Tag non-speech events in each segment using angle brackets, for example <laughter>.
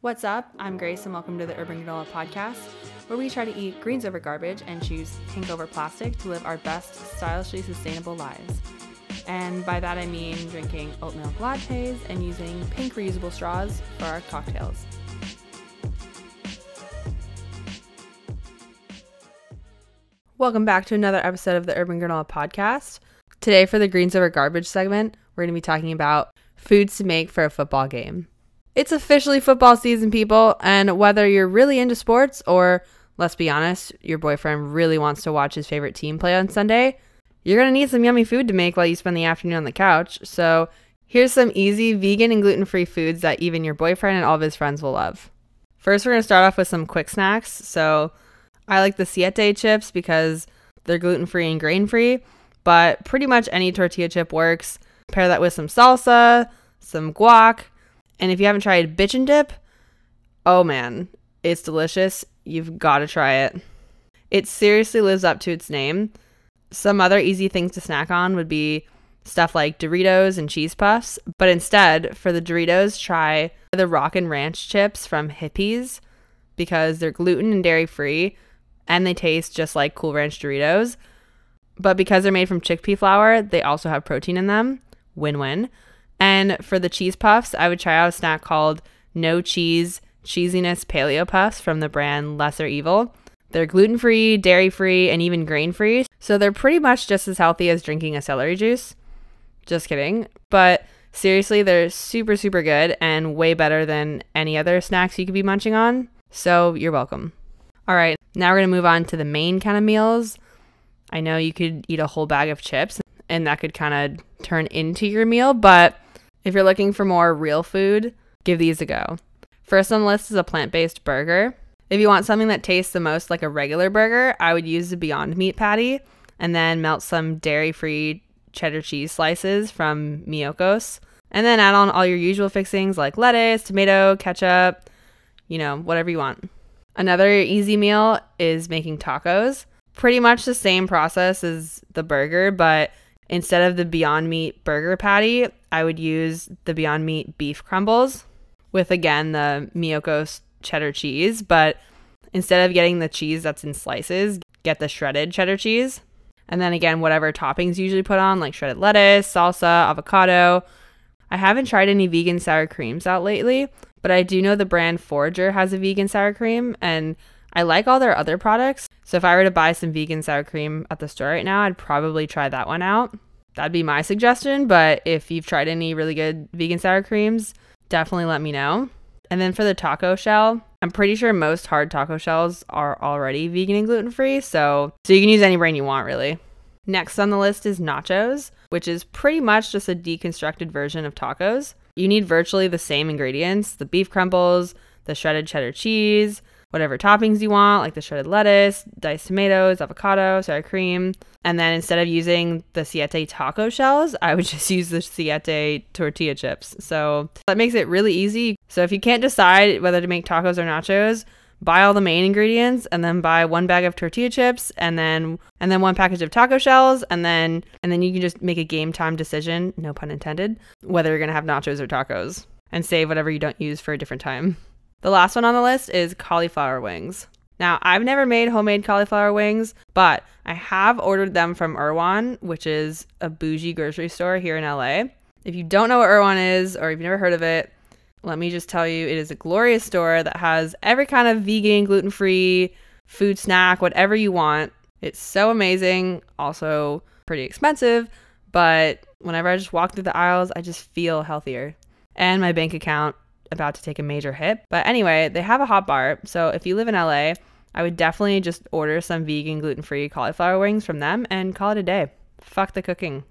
What's up? I'm Grace, and welcome to the Urban Granola Podcast, where we try to eat greens over garbage and choose pink over plastic to live our best, stylishly sustainable lives. And by that I mean drinking oat milk lattes and using pink reusable straws for our cocktails. Welcome back to another episode of the Urban Granola Podcast. Today, for the Greens Over Garbage segment, we're going to be talking about foods to make for a football game. It's officially football season, people, and whether you're really into sports or, let's be honest, your boyfriend really wants to watch his favorite team play on Sunday, you're to need some yummy food to make while you spend the afternoon on the couch. So, here's some easy vegan and gluten free foods that even your boyfriend and all of his friends will love. First, we're to start off with some quick snacks. So, I like the Siete chips because they're gluten free and grain free, but pretty much any tortilla chip works. Pair that with some salsa, some guac, and if you haven't tried Bitchin' dip, oh man, it's delicious. You've got to try it. It seriously lives up to its name. Some other easy things to snack on would be stuff like Doritos and cheese puffs, but instead, for the Doritos, try the Rockin' Ranch chips from Hippeas because they're gluten and dairy free and they taste just like Cool Ranch Doritos. But because they're made from chickpea flour, they also have protein in them. Win win. And for the cheese puffs, I would try out a snack called No Cheese Cheesiness Paleo Puffs from the brand Lesser Evil. They're gluten free, dairy free, and even grain free. So they're pretty much just as healthy as drinking a celery juice. Just kidding. But seriously, they're super, super good and way better than any other snacks you could be munching on. So you're welcome. All right, now we're going to move on to the main kind of meals. I know you could eat a whole bag of chips and that could kind of turn into your meal, but if you're looking for more real food, give these a go. First on the list is a plant based burger. If you want something that tastes the most like a regular burger, I would use the Beyond Meat patty and then melt some dairy free cheddar cheese slices from Miyoko's. And then add on all your usual fixings like lettuce, tomato, ketchup, you know, whatever you want. Another easy meal is making tacos. Pretty much the same process as the burger, but instead of the Beyond Meat burger patty, I would use the Beyond Meat beef crumbles with again the Miyoko's cheddar cheese, but instead of getting the cheese that's in slices, get the shredded cheddar cheese. And then again, whatever toppings you usually put on, like shredded lettuce, salsa, avocado. I haven't tried any vegan sour creams out lately, but I do know the brand Forager has a vegan sour cream and I like all their other products. So if I were to buy some vegan sour cream at the store right now, I'd probably try that one out. That'd be my suggestion. But if you've tried any really good vegan sour creams, definitely let me know. And then for the taco shell, I'm pretty sure most hard taco shells are already vegan and gluten free. So, so you can use any brand you want, really. Next on the list is nachos, which is pretty much just a deconstructed version of tacos. You need virtually the same ingredients the beef crumbles, the shredded cheddar cheese, whatever toppings you want, like the shredded lettuce, diced tomatoes, avocado, sour cream. And then instead of using the Siete taco shells, I would <laughs> just use the Siete tortilla chips. So that makes it really easy. So if you can't decide whether to make tacos or nachos, buy all the main ingredients and then buy one bag of tortilla chips and then and then one package of taco shells and then and then you can just make a game time decision, no pun intended, whether you're going to have nachos or tacos and save whatever you don't use for a different time. The last one on the list is cauliflower wings. Now, I've never made homemade cauliflower wings, but I have ordered them from Erewhon, which is a bougie grocery store here in LA. If you don't know what Erewhon is or you've never heard of it, let me just tell you it is a glorious store that has every kind of vegan, gluten free food snack, whatever you want. It's so amazing, also pretty expensive, but whenever I just walk through the aisles, I just feel healthier. And my bank account about to take a major hit. But anyway, they have a hot bar. So if you live in LA, I would definitely just order some vegan, gluten free cauliflower wings from them and call it a day. Fuck the cooking.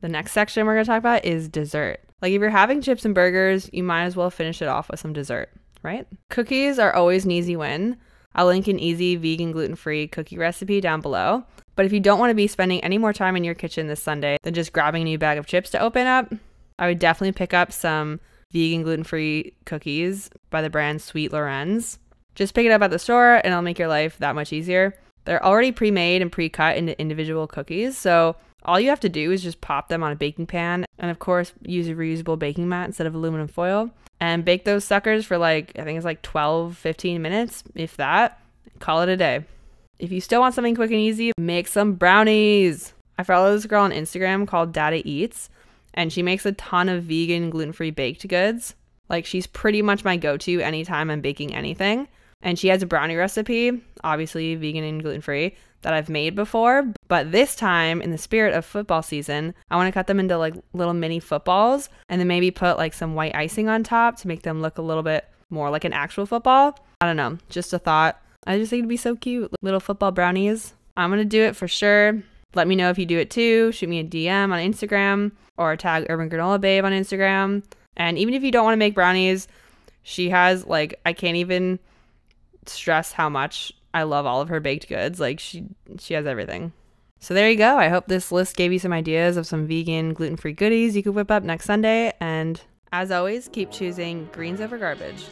The next section we're to talk about is dessert. Like if you're having chips and burgers, you might as well finish it off with some dessert, right? Cookies are always an easy win. I'll link an easy vegan gluten free cookie recipe down below. But if you don't want to be spending any more time in your kitchen this Sunday than just grabbing a new bag of chips to open up, I would definitely pick up some vegan gluten free cookies by the brand Sweet Loren's. Just pick it up at the store and it'll make your life that much easier. They're already pre made and pre cut into individual cookies, so All you have to do is just pop them on a baking pan and, of course, use a reusable baking mat instead of aluminum foil and bake those suckers for like, I think it's like 12, 15 minutes, if that. Call it a day. If you still want something quick and easy, make some brownies. I follow this girl on Instagram called Data Eats, and she makes a ton of vegan, gluten free baked goods. Like, she's pretty much my go to anytime I'm baking anything. And she has a brownie recipe, obviously vegan and gluten free, that I've made before. But this time, in the spirit of football season, I want to cut them into like little mini footballs and then maybe put like some white icing on top to make them look a little bit more like an actual football. I don't know, just a thought. I just think it'd be so cute. Little football brownies. I'm going to do it for sure. Let me know if you do it too. Shoot me a DM on Instagram or tag Urban Granola Babe on Instagram. And even if you don't want to make brownies, she has like, I can't even stress how much I love all of her baked goods. Like she she has everything. So there you go. I hope this list gave you some ideas of some vegan, gluten-free goodies you could whip up next Sunday and as always, keep choosing greens over garbage.